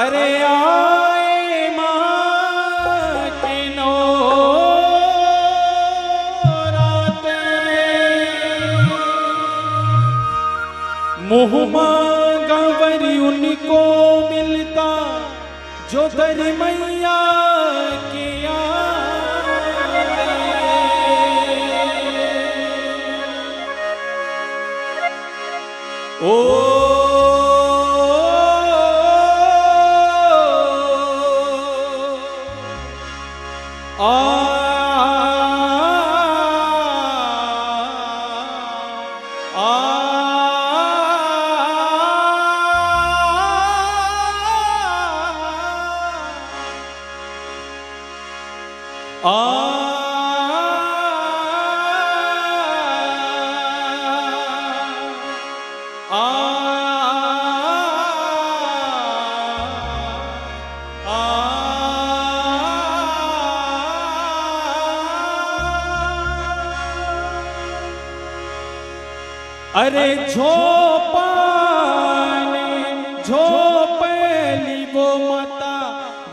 अरे आए माँ के नो रात मुहमा गंवरी उनको मिलता जो दर अरे झोपाने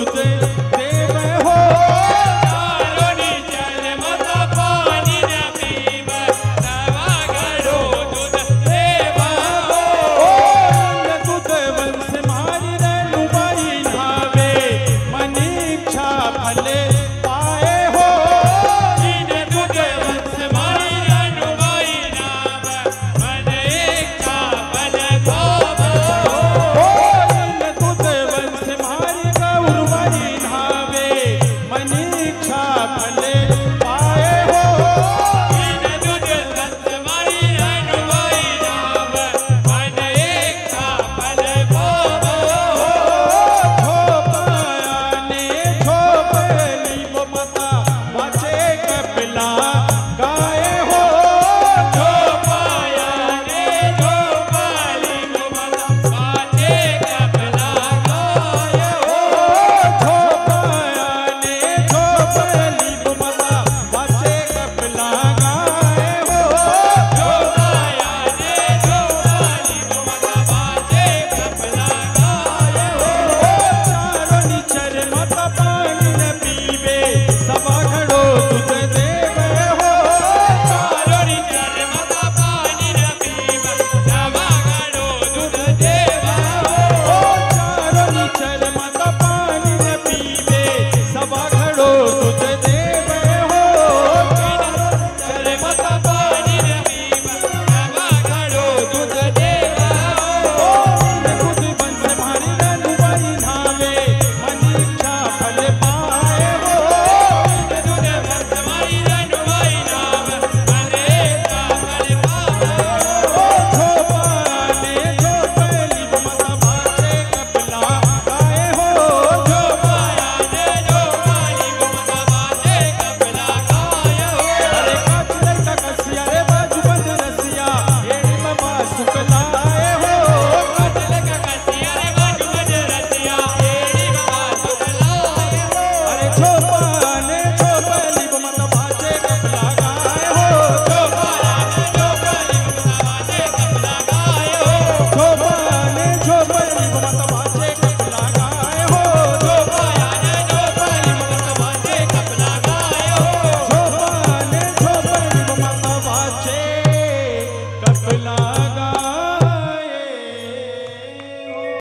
ute